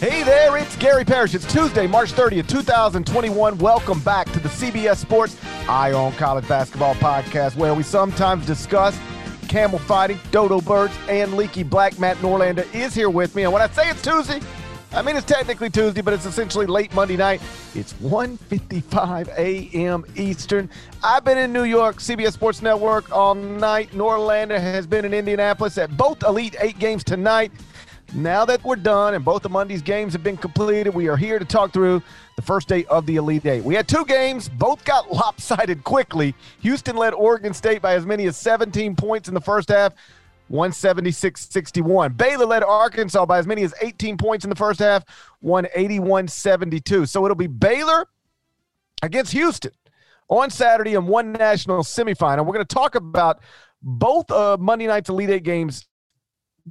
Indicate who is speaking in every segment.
Speaker 1: Hey there, it's Gary Parrish. It's Tuesday, March 30th, 2021. Welcome back to the CBS Sports Eye on College Basketball podcast, where we sometimes discuss camel fighting, dodo birds, and leaky black. Matt Norlander is here with me. And when I say it's Tuesday, I mean it's technically Tuesday, but it's essentially late Monday night. It's 1.55 a.m. Eastern. I've been in New York, CBS Sports Network all night. Norlander has been in Indianapolis at both Elite Eight games tonight. Now that we're done and both of Monday's games have been completed, we are here to talk through the first day of the Elite Eight. We had two games, both got lopsided quickly. Houston led Oregon State by as many as 17 points in the first half, 176 61. Baylor led Arkansas by as many as 18 points in the first half, 181 72. So it'll be Baylor against Houston on Saturday in one national semifinal. We're going to talk about both uh, Monday night's Elite Eight games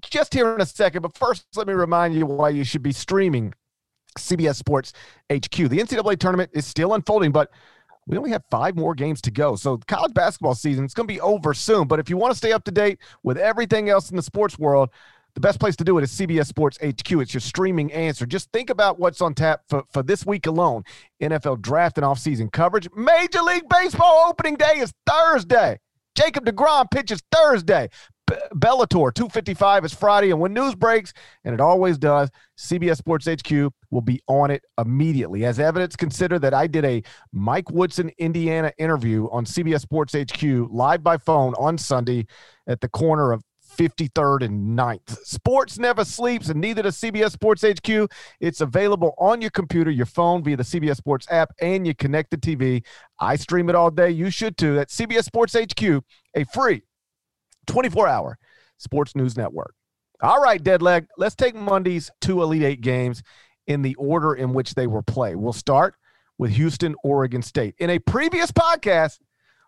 Speaker 1: just here in a second. But first, let me remind you why you should be streaming CBS Sports HQ. The NCAA tournament is still unfolding, but we only have five more games to go. So college basketball season is going to be over soon. But if you want to stay up to date with everything else in the sports world, the best place to do it is CBS Sports HQ. It's your streaming answer. Just think about what's on tap for, for this week alone. NFL draft and offseason coverage. Major League Baseball opening day is Thursday. Jacob DeGrom pitches Thursday. Bellator 255 is Friday. And when news breaks, and it always does, CBS Sports HQ will be on it immediately. As evidence, consider that I did a Mike Woodson, Indiana interview on CBS Sports HQ live by phone on Sunday at the corner of 53rd and 9th. Sports never sleeps, and neither does CBS Sports HQ. It's available on your computer, your phone, via the CBS Sports app, and your connected TV. I stream it all day. You should too. At CBS Sports HQ, a free 24 hour sports news network. All right, Deadleg, let's take Monday's two Elite Eight games in the order in which they were played. We'll start with Houston, Oregon State. In a previous podcast,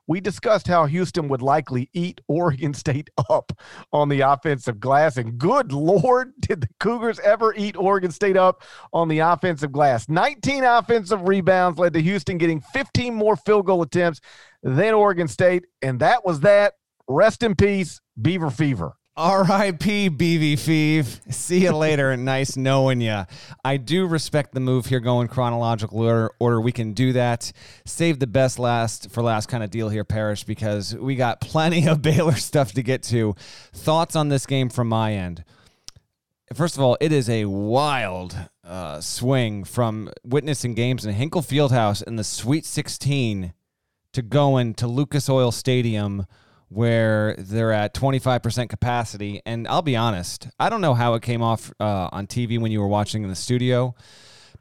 Speaker 1: we discussed how Houston would likely eat Oregon State up on the offensive glass. And good Lord, did the Cougars ever eat Oregon State up on the offensive glass? 19 offensive rebounds led to Houston getting 15 more field goal attempts than Oregon State. And that was that. Rest in peace, Beaver Fever.
Speaker 2: R.I.P. BV Feeve. See you later. nice knowing you. I do respect the move here going chronological order, order. We can do that. Save the best last for last kind of deal here, Parrish, because we got plenty of Baylor stuff to get to. Thoughts on this game from my end? First of all, it is a wild uh, swing from witnessing games in Hinkle Fieldhouse in the Sweet 16 to going to Lucas Oil Stadium where they're at 25% capacity. And I'll be honest, I don't know how it came off uh, on TV when you were watching in the studio,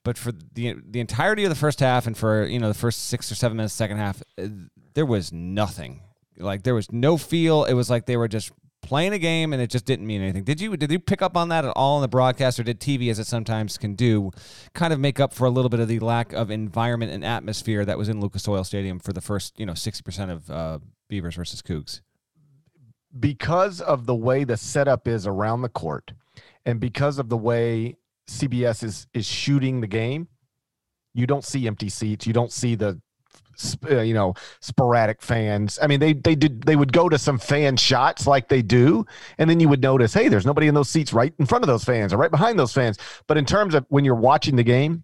Speaker 2: but for the the entirety of the first half and for you know the first six or seven minutes, second half, uh, there was nothing. Like there was no feel. It was like they were just playing a game and it just didn't mean anything. Did you did you pick up on that at all in the broadcast or did TV as it sometimes can do kind of make up for a little bit of the lack of environment and atmosphere that was in Lucas Oil Stadium for the first, you know, 60% of uh, Beavers versus Cougs?
Speaker 1: Because of the way the setup is around the court and because of the way CBS is is shooting the game, you don't see empty seats. You don't see the uh, you know sporadic fans i mean they they did they would go to some fan shots like they do and then you would notice hey there's nobody in those seats right in front of those fans or right behind those fans but in terms of when you're watching the game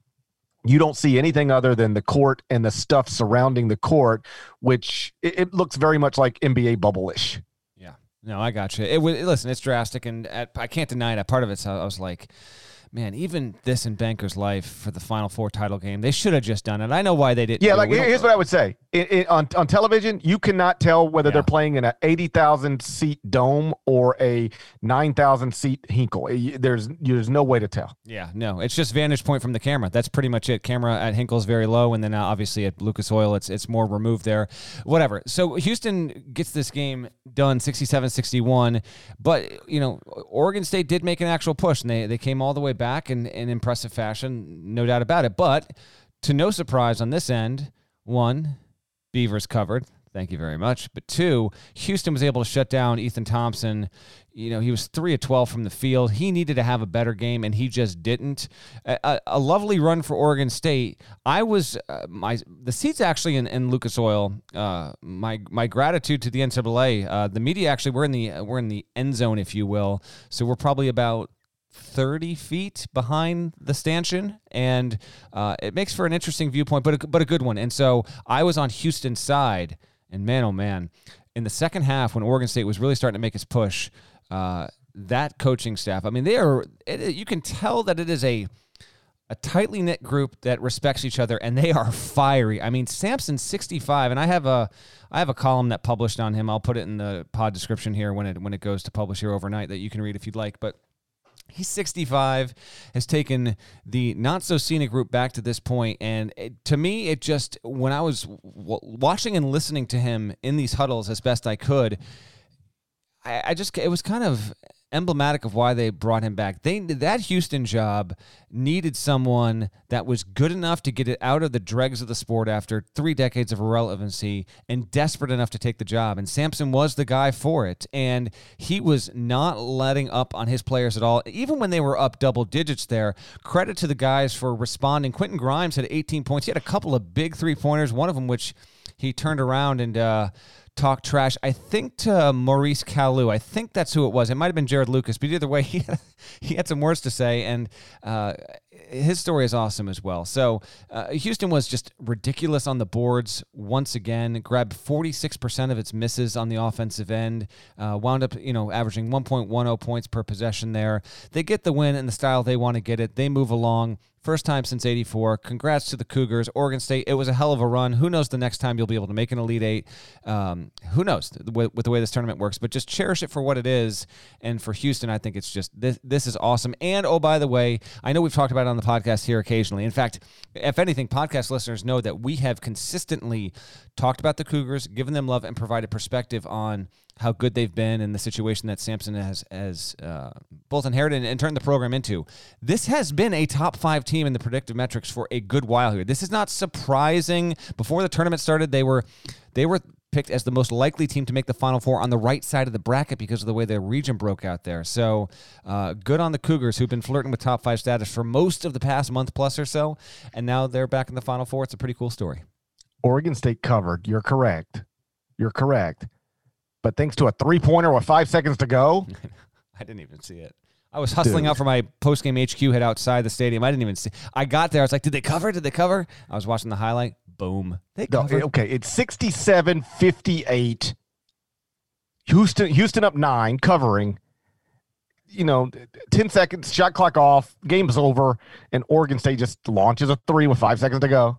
Speaker 1: you don't see anything other than the court and the stuff surrounding the court which it, it looks very much like nba bubble-ish Yeah,
Speaker 2: No, I got you. It was listen, it's drastic, and at, I can't deny that. Part of it, so I was like, man, even this in Bankers Life for the Final Four title game, they should have just done it. I know why they didn't.
Speaker 1: Yeah, like here's what I would say: on on television, you cannot tell whether yeah. they're playing in an eighty thousand seat dome or a nine thousand seat Hinkle. There's there's no way to tell.
Speaker 2: Yeah, no, it's just vantage point from the camera. That's pretty much it. Camera at Hinkle's very low, and then uh, obviously at Lucas Oil, it's it's more removed there. Whatever. So Houston gets this game done 67-61, but you know Oregon State did make an actual push, and they they came all the way back in in impressive fashion, no doubt about it. But to no surprise on this end, one Beavers covered. Thank you very much. But two, Houston was able to shut down Ethan Thompson. You know, he was three of 12 from the field. He needed to have a better game, and he just didn't. A, a lovely run for Oregon State. I was, uh, my the seats actually in, in Lucas Oil, uh, my my gratitude to the NCAA. Uh, the media actually, we're in the, we're in the end zone, if you will. So we're probably about 30 feet behind the stanchion, and uh, it makes for an interesting viewpoint, but a, but a good one. And so I was on Houston's side, and man, oh man, in the second half when Oregon State was really starting to make its push, uh, that coaching staff, I mean, they are. It, you can tell that it is a a tightly knit group that respects each other and they are fiery. I mean, Sampson's 65 and I have a I have a column that published on him. I'll put it in the pod description here when it when it goes to publish here overnight that you can read if you'd like, but He's 65, has taken the not so scenic route back to this point, and it, to me, it just when I was w- watching and listening to him in these huddles as best I could, I, I just it was kind of emblematic of why they brought him back. They that Houston job needed someone that was good enough to get it out of the dregs of the sport after three decades of irrelevancy and desperate enough to take the job. And Sampson was the guy for it. And he was not letting up on his players at all, even when they were up double digits there. Credit to the guys for responding. Quentin Grimes had 18 points. He had a couple of big three pointers, one of them which he turned around and uh, talk trash. I think to Maurice Calloo. I think that's who it was. It might have been Jarod Lucas, but either way, he had, he had some words to say, and uh, his story is awesome as well. So uh, Houston was just ridiculous on the boards once again. Grabbed 46% of its misses on the offensive end. Uh, wound up, you know, averaging 1.10 points per possession there. They get the win in the style they want to get it. They move along. First time since 84. Congrats to the Cougars. Oregon State, it was a hell of a run. Who knows the next time you'll be able to make an Elite Eight? Um, who knows with, with, the way this tournament works, but just cherish it for what it is. And for Houston, I think it's just this, this is awesome. And oh, by the way, I know we've talked about it on the podcast here occasionally. In fact, if anything, podcast listeners know that we have consistently talked about the Cougars, given them love, and provided perspective on how good they've been and the situation that Sampson has has uh, both inherited and turned the program into. This has been a top five team in the predictive metrics for a good while here. This is not surprising. Before the tournament started, they were they were picked as the most likely team to make the Final Four on the right side of the bracket because of the way their region broke out there. So uh, good on the Cougars who've been flirting with top five status for most of the past month plus or so, and now they're back in the Final Four. It's a pretty cool story.
Speaker 1: Oregon State covered. You're correct. You're correct but thanks to a three pointer with five seconds to go.
Speaker 2: I didn't even see it. I was hustling Dude. out for my post game HQ head outside the stadium. I didn't even see. I got there. I was like, did they cover? Did they cover? I was watching the highlight. Boom. They
Speaker 1: covered. No, okay, it's 67 58. Houston, Houston up nine, covering. You know, 10 seconds, shot clock off, game's over, and Oregon State just launches a three with five seconds to go.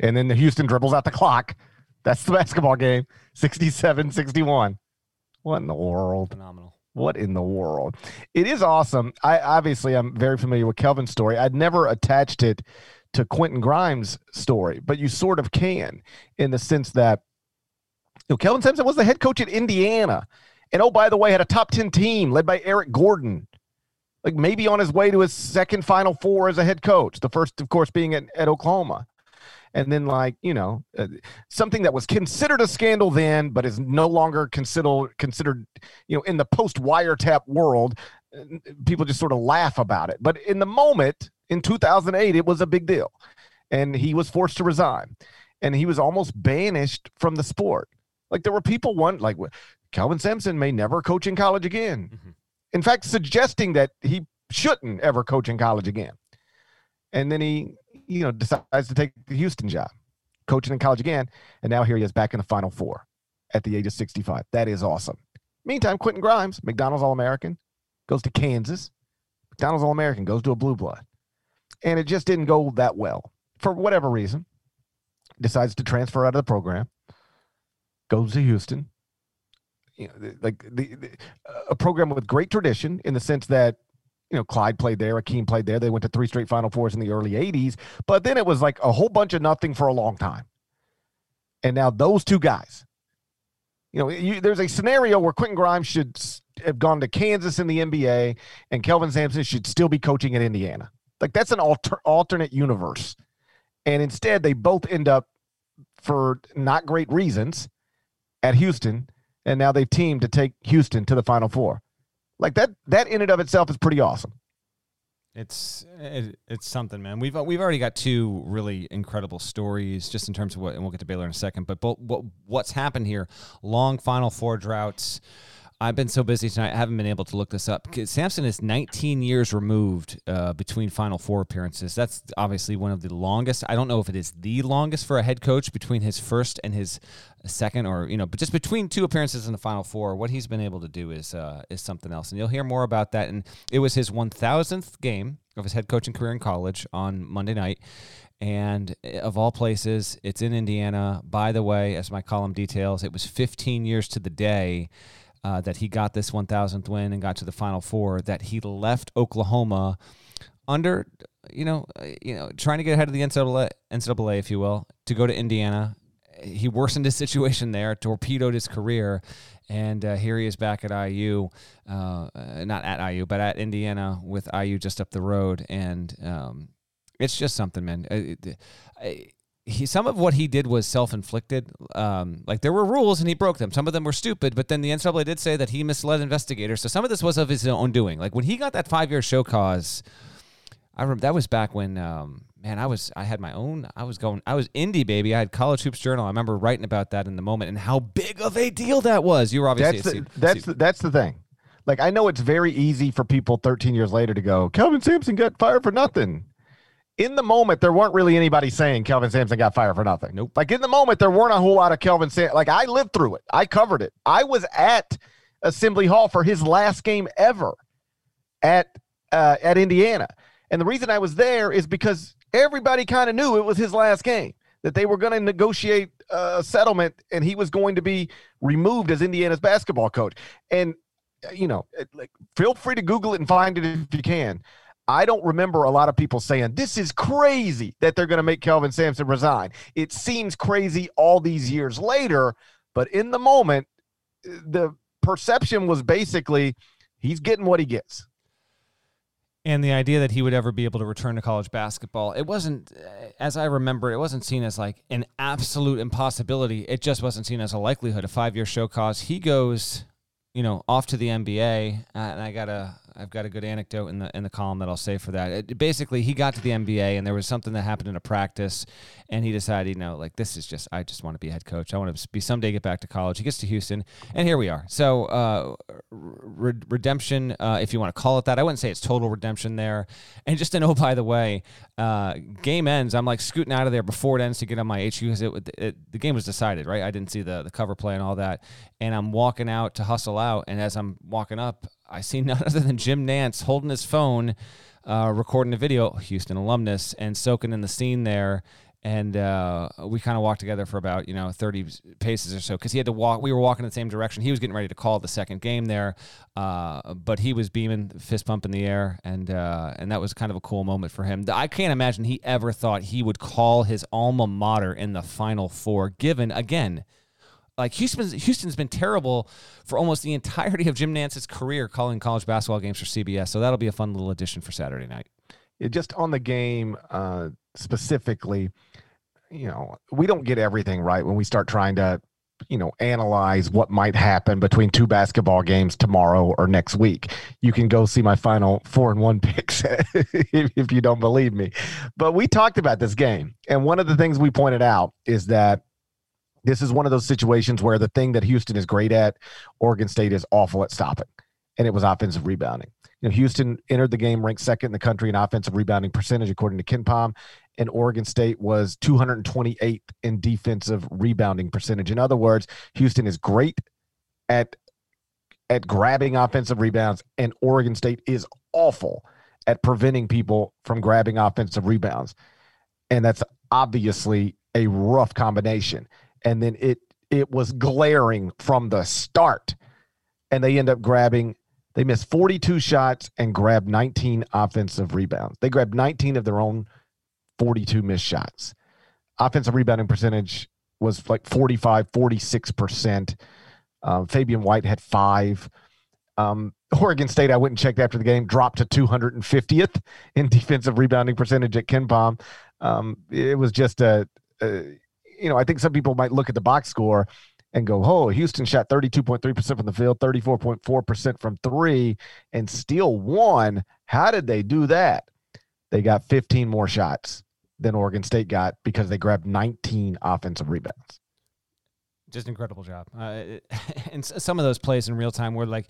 Speaker 1: And then the Houston dribbles out the clock that's the basketball game. 67 61. What in the world?
Speaker 2: Phenomenal.
Speaker 1: What in the world? It is awesome. I obviously I'm very familiar with Kelvin's story. I'd never attached it to Quentin Grimes' story, but you sort of can in the sense that you know, Kelvin Sampson was the head coach at Indiana. And oh, by the way, had a top 10 team led by Eric Gordon. Like maybe on his way to his second final four as a head coach. The first, of course, being at, at Oklahoma and then like you know uh, something that was considered a scandal then but is no longer considered considered you know in the post wiretap world uh, people just sort of laugh about it. But in the moment in 2008 it was a big deal. And he was forced to resign. And he was almost banished from the sport. Like there were people one like Kelvin Sampson may never coach in college again. Mm-hmm. in fact suggesting that he shouldn't ever coach in college again. And then he you know, decides to take the Houston job, coaching in college again, and now here he is back in the Final Four. at the age of 65. That is awesome. Meantime, Quentin Grimes, McDonald's All American, goes to Kansas. McDonald's All American goes to a blue blood. And it just didn't go that well for whatever reason. Decides to transfer out of the program, goes to Houston. You know, like the, the a program with great tradition in the sense that you know, Clyde played there, Akeem played there. They went to three straight Final Fours in the early 80s, but then it was like a whole bunch of nothing for a long time. And now those two guys, you know, you, there's a scenario where Quentin Grimes should have gone to Kansas in the NBA and Kelvin Sampson should still be coaching at Indiana. Like that's an alter, alternate universe. And instead, they both end up for not great reasons at Houston. And now they've teamed to take Houston to the Final Four. Like that, that in and of itself is pretty awesome.
Speaker 2: It's it, it's something, man. We've we've already got two really incredible stories just in terms of what, and we'll get to Baylor in a second. But, but what, what's happened here? Long Final Four droughts. I've been so busy tonight, I haven't been able to look this up. Sampson is 19 years removed uh, between Final Four appearances. That's obviously one of the longest. I don't know if it is the longest for a head coach between his first and his second, or you know, but just between two appearances in the Final Four, what he's been able to do is uh, is something else. And you'll hear more about that. And it was his 1,000th game of his head coaching career in college on Monday night. And eh, of all places, it's in Indiana. By the way, as my column details, it was 15 years to the day uh, that he got this 1,000th win and got to the Final Four, that he left Oklahoma under, you know, uh, you know, trying to get ahead of the NCAA, NCAA, if you will, to go to Indiana. He worsened his situation there, torpedoed his career, and uh, here he is back at IU, uh, not at IU, but at Indiana with IU just up the road, and um, it's just something, man. I, he some of what he did was self-inflicted. Um, like there were rules and he broke them. Some of them were stupid, but then the NCAA did say that he misled investigators. So some of this was of his own doing. Like when he got that five-year show cause, I remember that was back when um, man, I was I had my own. I was going. I was indie baby. I had College Hoops Journal. I remember writing about that in the moment and how big of a deal that was. You were obviously
Speaker 1: that's the, that's the, that's the thing. Like I know it's very easy for people 13 years later to go, Kelvin Sampson got fired for nothing in the moment, there weren't really anybody saying Kelvin Sampson got fired for nothing.
Speaker 2: Nope.
Speaker 1: Like in the moment, there weren't a whole lot of Kelvin Sampson. Like I lived through it. I covered it. I was at Assembly Hall for his last game ever at uh, at Indiana, and the reason I was there is because everybody kind of knew it was his last game. That they were going to negotiate a settlement, and he was going to be removed as Indiana's basketball coach. And uh, you know, like feel free to Google it and find it if you can. I don't remember a lot of people saying this is crazy that they're going to make Kelvin Sampson resign. It seems crazy all these years later, but in the moment, the perception was basically he's getting what he gets.
Speaker 2: And the idea that he would ever be able to return to college basketball, it wasn't, as I remember, it wasn't seen as like an absolute impossibility. It just wasn't seen as a likelihood. A five year show cause. He goes, you know, off to the NBA, uh, and I got a I've got a good anecdote in the in the column that I'll say for that. It, basically, he got to the NBA and there was something that happened in a practice, and he decided, you know, like this is just I just want to be a head coach. I want to be someday get back to college. He gets to Houston, and here we are. So uh, re- redemption, uh, if you want to call it that. I wouldn't say it's total redemption there. And just to know, by the way, uh, game ends. I'm like scooting out of there before it ends to get on my HQ because it, it, the game was decided, right? I didn't see the the cover play and all that, and I'm walking out to hustle out, and as I'm walking up, I see none other than Jim Nantz holding his phone, uh, recording a video, Houston alumnus, and soaking in the scene there. And uh, we kind of walked together for about you know 30 paces or so because he had to walk. We were walking in the same direction. He was getting ready to call the second game there, uh, but he was beaming, fist pump in the air, and uh, and that was kind of a cool moment for him. I can't imagine he ever thought he would call his alma mater in the Final Four. Given again, like Houston's Houston's been terrible for almost the entirety of Jim Nantz's career calling college basketball games for CBS. So that'll be a fun little addition for Saturday night.
Speaker 1: Yeah, just on the game uh, specifically, you know, we don't get everything right when we start trying to, you know, analyze what might happen between two basketball games tomorrow or next week. You can go see my final four and one picks if you don't believe me. But we talked about this game, and one of the things we pointed out is that this is one of those situations where the thing that Houston is great at, Oregon State is awful at stopping. and it was offensive rebounding. You know, Houston entered the game ranked second in the country in offensive rebounding percentage, according to KenPom, and Oregon State was 228th in defensive rebounding percentage. In other words, Houston is great at at grabbing offensive rebounds, and Oregon State is awful at preventing people from grabbing offensive rebounds. And that's obviously a rough combination. And then it it was glaring from the start. And they end up grabbing, they missed 42 shots and grabbed 19 offensive rebounds. They grabbed 19 of their own 42 missed shots. Offensive rebounding percentage was like 45, 46%. Um, Fabian White had five. Um, Oregon State, I went and checked after the game, dropped to 250th in defensive rebounding percentage at KenPom. Um, it was just a, a, you know, I think some people might look at the box score and go, oh, Houston shot 32.3% from the field, 34.4% from three, and still won. How did they do that? They got 15 more shots than Oregon State got because they grabbed 19 offensive rebounds.
Speaker 2: Just incredible job. Uh, and some of those plays in real time were like,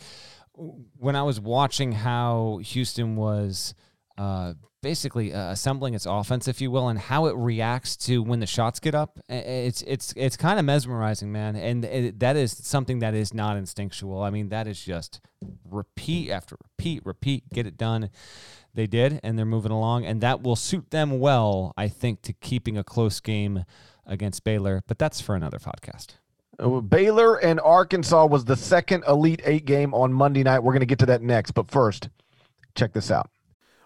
Speaker 2: when I was watching how Houston was uh, basically uh, assembling its offense, if you will, and how it reacts to when the shots get up, it's it's it's kind of mesmerizing, man. And it, that is something that is not instinctual. I mean, that is just repeat after repeat, repeat, get it done. They did, and they're moving along, and that will suit them well, I think, to keeping a close game against Baylor. But that's for another podcast.
Speaker 1: Uh, Baylor and Arkansas was the second Elite Eight game on Monday night. We're going to get to that next. But first, check this out.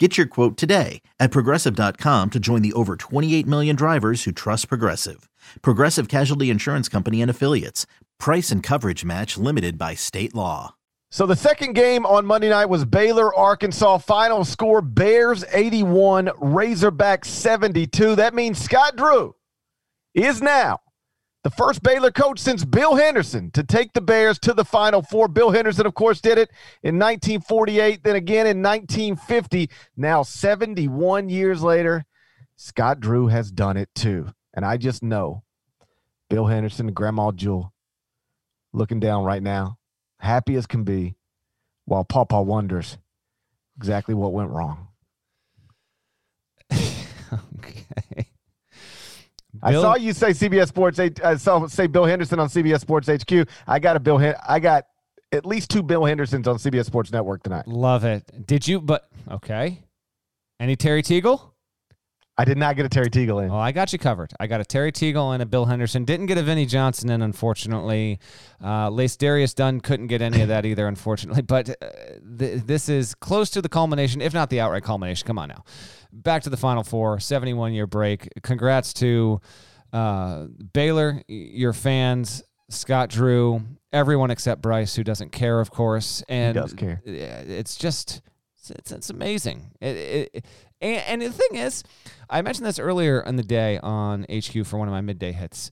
Speaker 3: Get your quote today at progressive.com to join the over 28 million drivers who trust Progressive. Progressive Casualty Insurance Company and Affiliates. Price and coverage match limited by state law.
Speaker 1: So the second game on Monday night was Baylor Arkansas. Final score Bears 81, Razorback 72. That means Scott Drew is now the first Baylor coach since Bill Henderson to take the Bears to the Final Four. Bill Henderson, of course, did it in 1948, then again in 1950. Now, 71 years later, Scott Drew has done it too. And I just know Bill Henderson and Grandma Jewel looking down right now, happy as can be, while Papa wonders exactly what went wrong.
Speaker 2: okay.
Speaker 1: I saw you say CBS Sports. I uh, saw say Bill Henderson on CBS Sports HQ. I got a Bill. I got at least two Bill Hendersons on CBS Sports Network tonight.
Speaker 2: Love it. Did you? But okay. Any Terry Teagle?
Speaker 1: I did not get a Terry Teagle in.
Speaker 2: Oh, I got you covered. I got a Terry Teagle and a Bill Henderson. Didn't get a Vinnie Johnson in, unfortunately. Uh, LaceDarius Dunn couldn't get any of that either, unfortunately. But uh, th- this is close to the culmination, if not the outright culmination. Come on now. Back to the Final Four, 71 year break. Congrats to uh, Baylor, your fans, Scott Drew, everyone except Bryce, who doesn't care, of course. And
Speaker 1: he does care.
Speaker 2: It's just. It's, it's amazing. It, it, and, and the thing is, I mentioned this earlier in the day on HQ for one of my midday hits.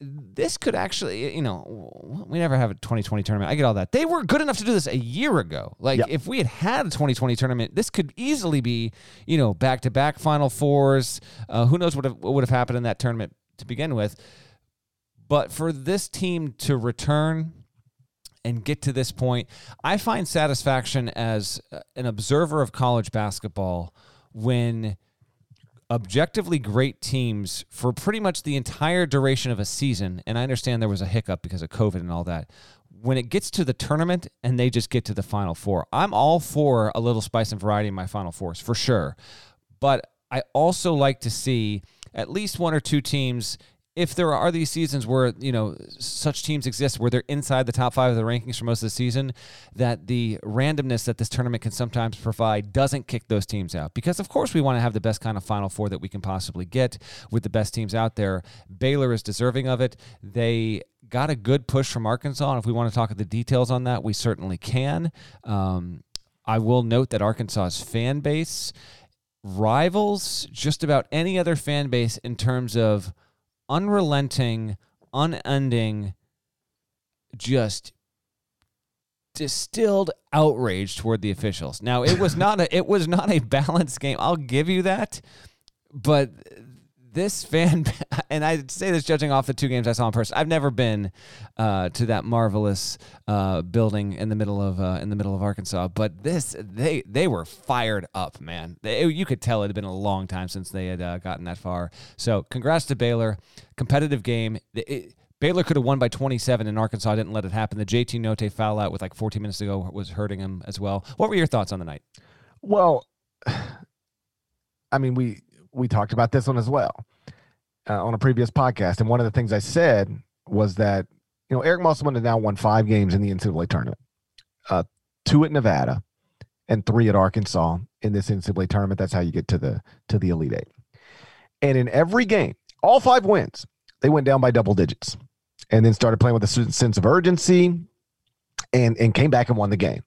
Speaker 2: this could actually, you know, we never have a 2020 tournament. I get all that. They were good enough to do this a year ago. Like, yep. if we had had a 2020 tournament, this could easily be, you know, back to back Final Fours. Uh, who knows what, have, what would have happened in that tournament to begin with. But for this team to return and get to this point. I find satisfaction as uh, an observer of college basketball when objectively great teams for pretty much the entire duration of a season, and I understand there was a hiccup because of COVID and all that. When it gets to the tournament and they just get to the final four, I'm all for a little spice and variety in my final fours for sure. But I also like to see at least one or two teams if there are these seasons where you know such teams exist where they're inside the top five of the rankings for most of the season that the randomness that this tournament can sometimes provide doesn't kick those teams out. Because of course we want to have the best kind of final four that we can possibly get with the best teams out there. Baylor is deserving of it. They got a good push from arkansas and if we want to talk the details on that we certainly can. Um, i will note that arkansas's fan base rivals just about any other fan base in terms of unrelenting, unending, just distilled outrage toward the officials. Now it was not a it was not a balanced game. I'll give you that, but this fan, and I say this judging off the two games I saw in person. I've never been uh, to that marvelous uh, building in the middle of uh, in the middle of Arkansas, but this they they were fired up, man. They, you could tell it had been a long time since they had uh, gotten that far. So congrats to Baylor, competitive game. It, Baylor could have won by 27, and Arkansas didn't let it happen. The JD Notae foul out with like 14 minutes to go was hurting him as well. What were your thoughts on the night?
Speaker 1: Well, I mean, we we talked about this one as well uh, on a previous podcast, and one of the things I said was that you know Eric Musselman has now won five games in the NCAA tournament, uh, two at Nevada, and three at Arkansas in this NCAA tournament. That's how you get to the to the Elite Eight. And in every game, all five wins, they went down by double digits, and then started playing with a sense of urgency, and and came back and won the game.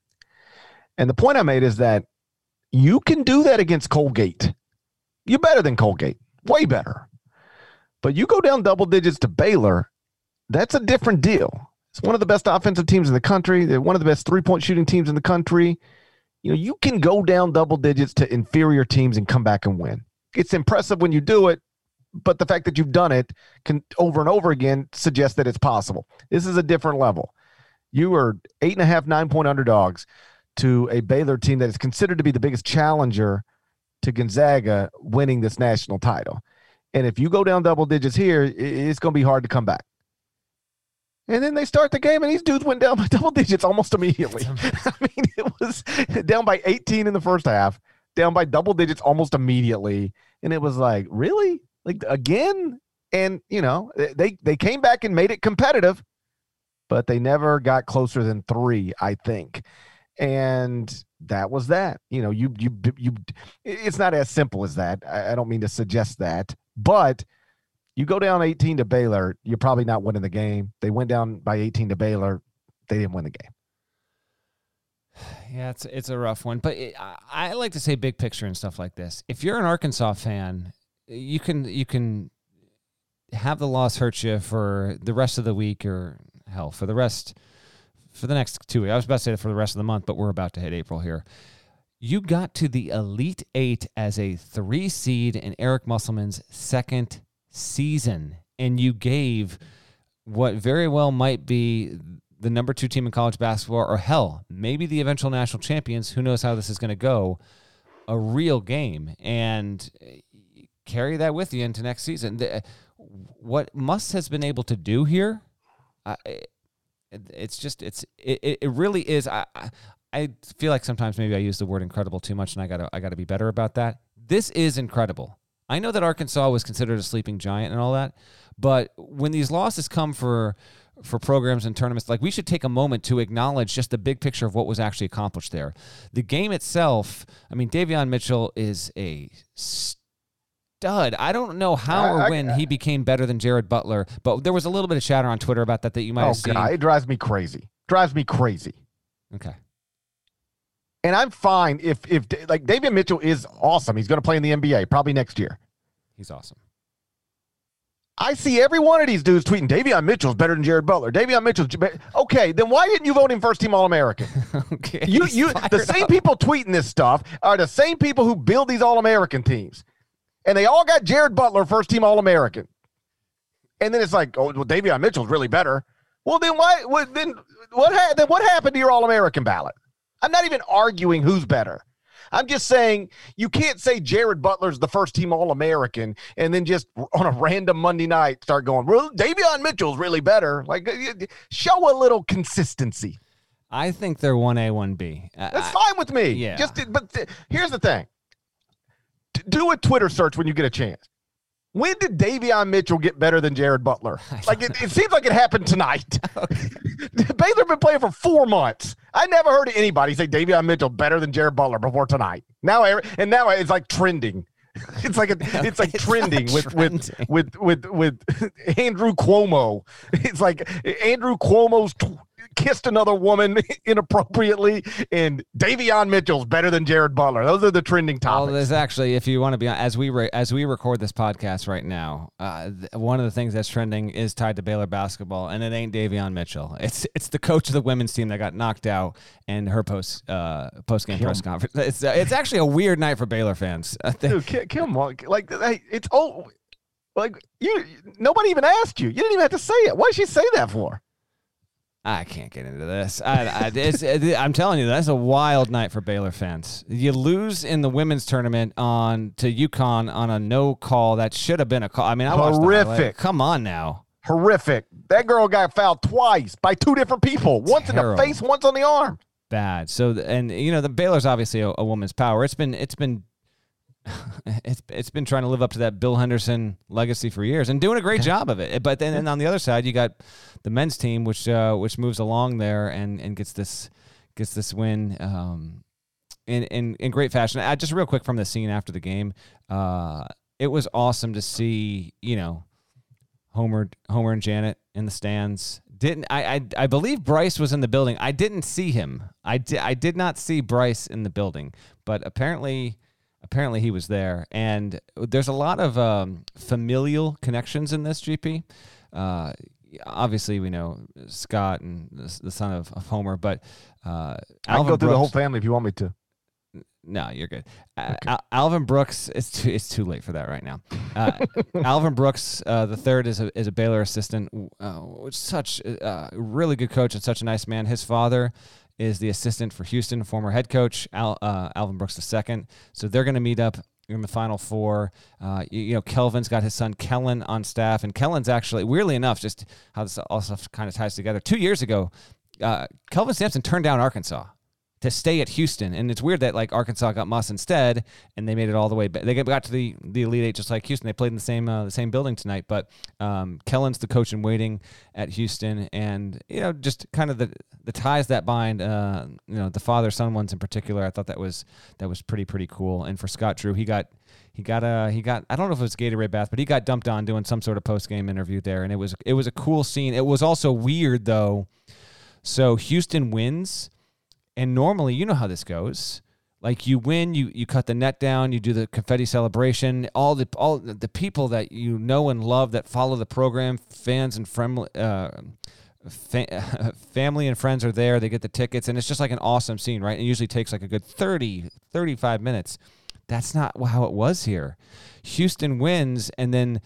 Speaker 1: And the point I made is that you can do that against Colgate. You're better than Colgate, way better. But you go down double digits to Baylor, that's a different deal. It's one of the best offensive teams in the country. They're one of the best three point shooting teams in the country. You know, you can go down double digits to inferior teams and come back and win. It's impressive when you do it, but the fact that you've done it can over and over again suggests that it's possible. This is a different level. You are eight and a half, nine point underdogs to a Baylor team that is considered to be the biggest challenger to Gonzaga winning this national title. And if you go down double digits here, it's going to be hard to come back. And then they start the game, and these dudes went down by double digits almost immediately. I mean, it was down by 18 in the first half, down by double digits almost immediately. And it was like, really? Like again? And you know, they they came back and made it competitive, but they never got closer than three, I think. And that was that. You know, you you you. It's not as simple as that. I, don't mean to suggest that, but you go down 18 to Baylor, you're probably not winning the game. They went down by 18 to Baylor, they didn't win the game.
Speaker 2: Yeah, it's it's a rough one, but it, I, I like to say big picture and stuff like this. If you're an Arkansas fan, you can you can have the loss hurt you for the rest of the week or hell for the rest for the next two weeks. I was about to say for the rest of the month, but we're about to hit April here. You got to the Elite Eight as a three seed in Eric Musselman's second season, and you gave what very well might be the number two team in college basketball, or hell, maybe the eventual national champions. Who knows how this is going to go? A real game, and eh, carry that with you into next season. Eh, what Muss has been able to do here, eh, it's just it's it, it really is. I I feel like sometimes maybe I use the word incredible too much, and I gotta I gotta be better about that. This is incredible. I know that Arkansas was considered a sleeping giant and all that, but when these losses come for for programs and tournaments, like we should take a moment to acknowledge just the big picture of what was actually accomplished there. The game itself, I mean, Davion Mitchell is a stud. I don't know how or when I, he became better than Jared Butler, but there was a little bit of chatter on Twitter about that that you might oh, have seen.
Speaker 1: God, it drives me crazy. Drives me crazy.
Speaker 2: Okay.
Speaker 1: And I'm fine if if like David Mitchell is awesome. He's going to play in the NBA probably next year.
Speaker 2: He's awesome.
Speaker 1: I see every one of these dudes tweeting Davion Mitchell's better than Jared Butler. Davion Mitchell's okay. Then why didn't you vote him first team All American? okay, you you the same up. people tweeting this stuff are the same people who build these All American teams and they all got Jared Butler first team All American. And then it's like, oh, well, Davion Mitchell's really better. Well, then why? What, then what? Ha- then what happened to your All American ballot? I'm not even arguing who's better. I'm just saying you can't say Jared Butler's the first team All American and then just on a random Monday night start going, well, Davion Mitchell's really better. Like, show a little consistency.
Speaker 2: I think they're 1A, 1B.
Speaker 1: That's I, fine with me. Yeah. Just, but th- here's the thing do a Twitter search when you get a chance. When did Davion Mitchell get better than Jared Butler? Like it, it seems like it happened tonight. Baylor been playing for four months. I never heard anybody say Davion Mitchell better than Jared Butler before tonight. Now and now it's like trending. It's like a, it's like it's trending with, with with with with Andrew Cuomo. It's like Andrew Cuomo's kissed another woman inappropriately, and Davion Mitchell's better than Jared Butler. Those are the trending topics.
Speaker 2: Well, there's actually, if you want to be as we re, as we record this podcast right now, uh, th- one of the things that's trending is tied to Baylor basketball, and it ain't Davion Mitchell. It's it's the coach of the women's team that got knocked out, and her post uh, post game press conference. It's uh, it's actually a weird night for Baylor fans.
Speaker 1: Dude, Kim, like it's oh. Like you, nobody even asked you. You didn't even have to say it. What did she say that for?
Speaker 2: I can't get into this. I, I, am telling you, that's a wild night for Baylor fans. You lose in the women's tournament on to UConn on a no call that should have been a call. I mean, I
Speaker 1: horrific.
Speaker 2: Come on now,
Speaker 1: horrific. That girl got fouled twice by two different people. Once Terrible. in the face, once on the arm.
Speaker 2: Bad. So, and you know, the Baylor's obviously a, a woman's power. It's been, it's been it's it's been trying to live up to that Bill Henderson legacy for years and doing a great job of it. But then on the other side, you got the men's team, which uh, which moves along there and and gets this gets this win um, in in in great fashion. Uh, just real quick from the scene after the game, uh, it was awesome to see you know Homer Homer and Janet in the stands. Didn't I, I I believe Bryce was in the building. I didn't see him. I did I did not see Bryce in the building, but apparently apparently he was there. And there's a lot of um, familial connections in this GP. Uh, obviously, we know Scott and the, the son of, of, Homer, but uh,
Speaker 1: I can go through the whole family if you want me to.
Speaker 2: No, you're good. Uh, okay. Alvin Brooks, it's too it's too late for that right now. Uh, Alvin Brooks, uh, the third, is a is a Baylor assistant. Uh, such a uh, really good coach and such a nice man. His father is the assistant for Houston, former head coach Al, uh, Alvin Brooks II. So they're going to meet up in the final four. Uh, you, you, know, Kelvin's got his son Kellen on staff, and Kellen's actually, weirdly enough, just how this all stuff kind of ties together. Two years ago, uh, Kelvin Sampson turned down Arkansas to stay at Houston. And it's weird that like Arkansas got Muss instead, and they made it all the way. But they got to the the Elite Eight just like Houston. They played in the same uh, the same building tonight. But um, Kellen's the coach in waiting at Houston, and you know just kind of the the ties that bind. Uh, you know the father son ones in particular. I thought that was that was pretty pretty cool. And for Scott Drew, he got. He got a he got I don't know if it was Gatorade bath, but he got dumped on doing some sort of post game interview there, and it was it was a cool scene. It was also weird though. So Houston wins, and normally, you know how this goes. Like you win, you you cut the net down, you do the confetti celebration. All the all the people that you know and love that follow the program, fans and friendly. Uh, Fa- family and friends are there they get the tickets and it's just like an awesome scene right it usually takes like a good 30 35 minutes that's not how it was here houston wins and then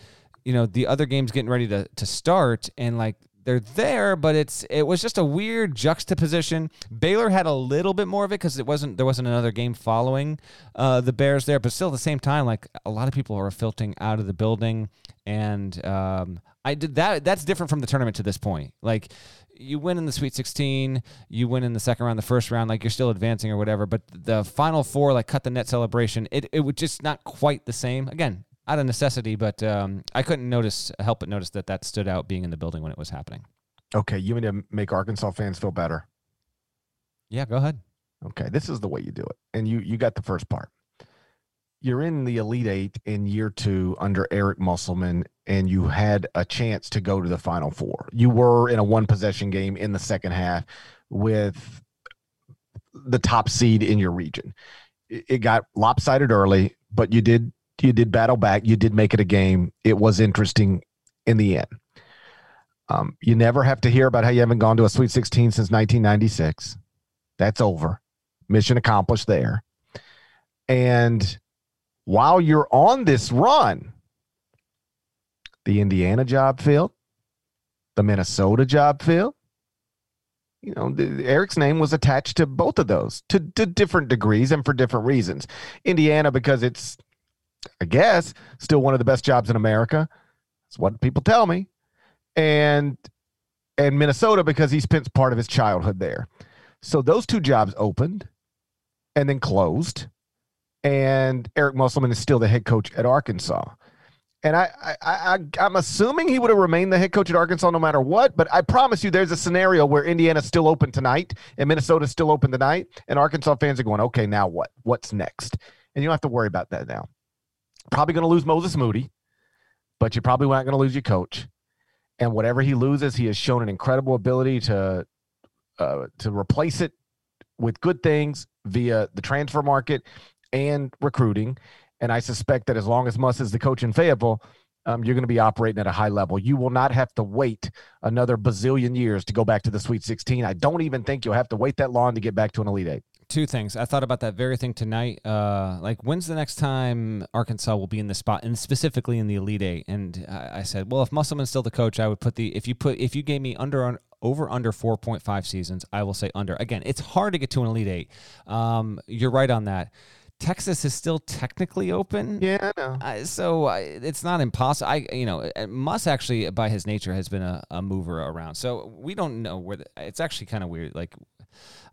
Speaker 2: you know the other game's getting ready to, to start and like they're there, but it's it was just a weird juxtaposition. Baylor had a little bit more of it because it wasn't there wasn't another game following uh, the Bears there, but still at the same time, like a lot of people are filtering out of the building, and um, I did that. That's different from the tournament to this point. Like you win in the Sweet 16, you win in the second round, the first round, like you're still advancing or whatever. But the final four, like cut the net celebration, it it was just not quite the same. Again, out of necessity, but um, I couldn't notice help but notice that that stood out being in the building when it was happening.
Speaker 1: Okay, you need to make Arkansas fans feel better.
Speaker 2: Yeah, go ahead.
Speaker 1: Okay, this is the way you do it, and you you got the first part. You're in the Elite Eight in year two under Eric Musselman, and you had a chance to go to the Final Four. You were in a one possession game in the second half with the top seed in your region. It got lopsided early, but you did you did battle back. You did make it a game. It was interesting in the end. Um, you never have to hear about how you haven't gone to a Sweet 16 since 1996. That's over. Mission accomplished there. And while you're on this run, the Indiana job filled, the Minnesota job filled. You know, the, Eric's name was attached to both of those to, to different degrees and for different reasons. Indiana, because it's I guess, still one of the best jobs in America. That's what people tell me. And and Minnesota because he spent part of his childhood there. So those two jobs opened and then closed. and Eric Musselman is still the head coach at Arkansas. And I, I, I, I'm assuming he would have remained the head coach at Arkansas no matter what. But I promise you, there's a scenario where Indiana's still open tonight and Minnesota's still open tonight, and Arkansas fans are going, okay, now what? What's next? And you don't have to worry about that now. Probably going to lose Moses Moody, but you're probably not going to lose your coach. And whatever he loses, he has shown an incredible ability to uh, to replace it with good things via the transfer market and recruiting. And I suspect that as long as Muss is the coach in Fayetteville, um, you're going to be operating at a high level. You will not have to wait another bazillion years to go back to the Sweet 16. I don't even think you'll have to wait that long to get back to an Elite Eight.
Speaker 2: Two things. I thought about that very thing tonight. Uh, like, when's the next time Arkansas will be in the spot, and specifically in the Elite Eight? And I, I said, well, if Musselman's still the coach, I would put the if you put if you gave me under over under 4.5 seasons, I will say under. Again, it's hard to get to an Elite Eight. Um, you're right on that. Texas is still technically open.
Speaker 1: Yeah, I know.
Speaker 2: Uh, so uh, it's not impossible. I, you know, uh, Muss actually, by his nature, has been a, a mover around. So we don't know where. The, it's actually kind of weird. Like,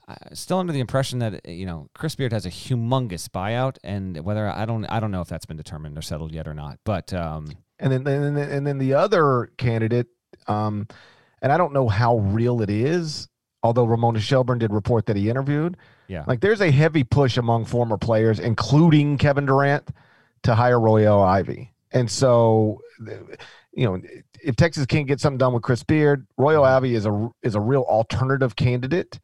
Speaker 2: uh, still under the impression that uh, you know Chris Beard has a humongous buyout, and whether I don't, I don't know if that's been determined or settled yet or not. But um,
Speaker 1: and then and then and then the other candidate, um, and I don't know how real it is. Although Ramona Shelburne did report that he interviewed,
Speaker 2: yeah.
Speaker 1: Like there's a heavy push among former players, including Kevin Durant, to hire Royal Ivey. And so, you know, if Texas can't get something done with Chris Beard, Royal Ivey is a is a real alternative candidate.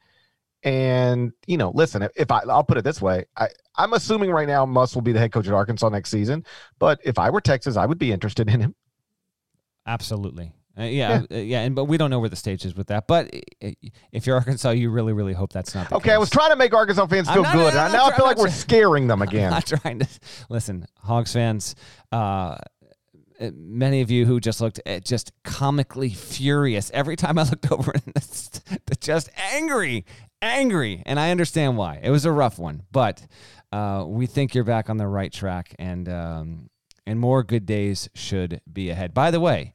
Speaker 1: And you know, listen, if I I'll put it this way, I I'm assuming right now Muss will be the head coach at Arkansas next season. But if I were Texas, I would be interested in him.
Speaker 2: Absolutely. Uh, yeah, yeah, uh, yeah, and but we don't know where the stage is with that. But if you're Arkansas, you really, really hope that's not.
Speaker 1: okay,
Speaker 2: case.
Speaker 1: I was trying to make Arkansas fans feel not, good. Now I feel like we're scaring them again.
Speaker 2: I'm not trying to listen, Hogs fans. Uh, uh many of you who just looked just comically furious every time I looked over, and just angry, angry, and I understand why. It was a rough one, but uh, we think you're back on the right track, and um, and more good days should be ahead. By the way.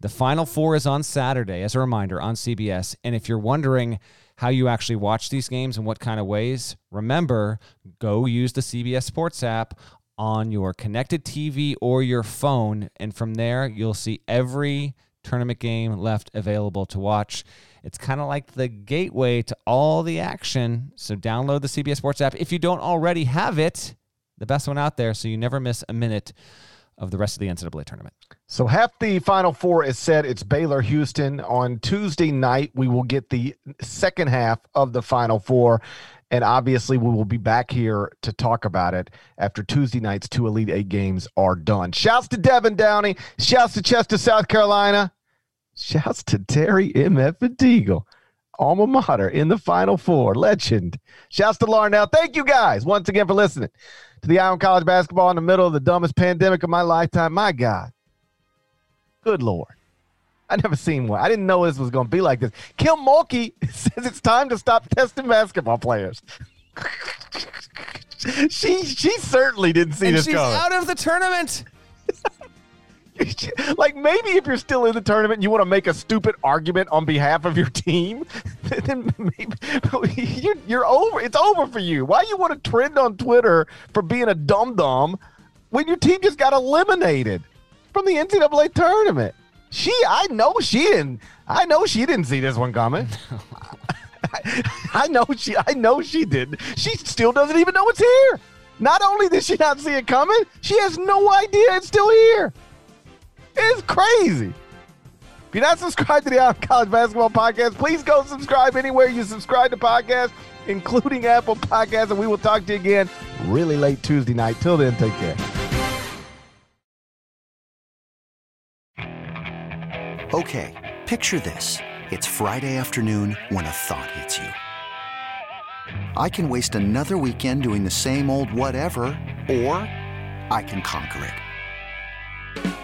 Speaker 2: The Final Four is on Saturday, as a reminder, on CBS. And if you're wondering how you actually watch these games and what kind of ways, remember go use the CBS Sports app on your connected TV or your phone. And from there, you'll see every tournament game left available to watch. It's kind of like the gateway to all the action. So download the CBS Sports app if you don't already have it, the best one out there, so you never miss a minute of the rest of the NCAA tournament.
Speaker 1: So half the Final Four is said. It's Baylor Houston on Tuesday night. We will get the second half of the Final Four. And obviously, we will be back here to talk about it after Tuesday night's two Elite Eight games are done. Shouts to Devin Downey. Shouts to Chester, South Carolina. Shouts to Terry M.F. Eagle, alma mater in the Final Four. Legend. Shouts to Larnell. Thank you guys once again for listening to the on College Basketball in the middle of the dumbest pandemic of my lifetime. My God. Good Lord. I never seen one. I didn't know this was going to be like this. Kim Mulkey says it's time to stop testing basketball players. she she certainly didn't see
Speaker 2: and
Speaker 1: this
Speaker 2: she's
Speaker 1: coming.
Speaker 2: out of the tournament.
Speaker 1: like maybe if you're still in the tournament and you want to make a stupid argument on behalf of your team, then maybe you're, you're over. It's over for you. Why you want to trend on Twitter for being a dum dum when your team just got eliminated from the NCAA tournament? She, I know she didn't. I know she didn't see this one coming. I, know she. I know she didn't. She still doesn't even know it's here. Not only did she not see it coming, she has no idea it's still here. It's crazy. If you're not subscribed to the Out of College Basketball Podcast, please go subscribe anywhere you subscribe to podcasts, including Apple Podcasts, and we will talk to you again really late Tuesday night. Till then, take care.
Speaker 4: Okay, picture this. It's Friday afternoon when a thought hits you. I can waste another weekend doing the same old whatever, or I can conquer it.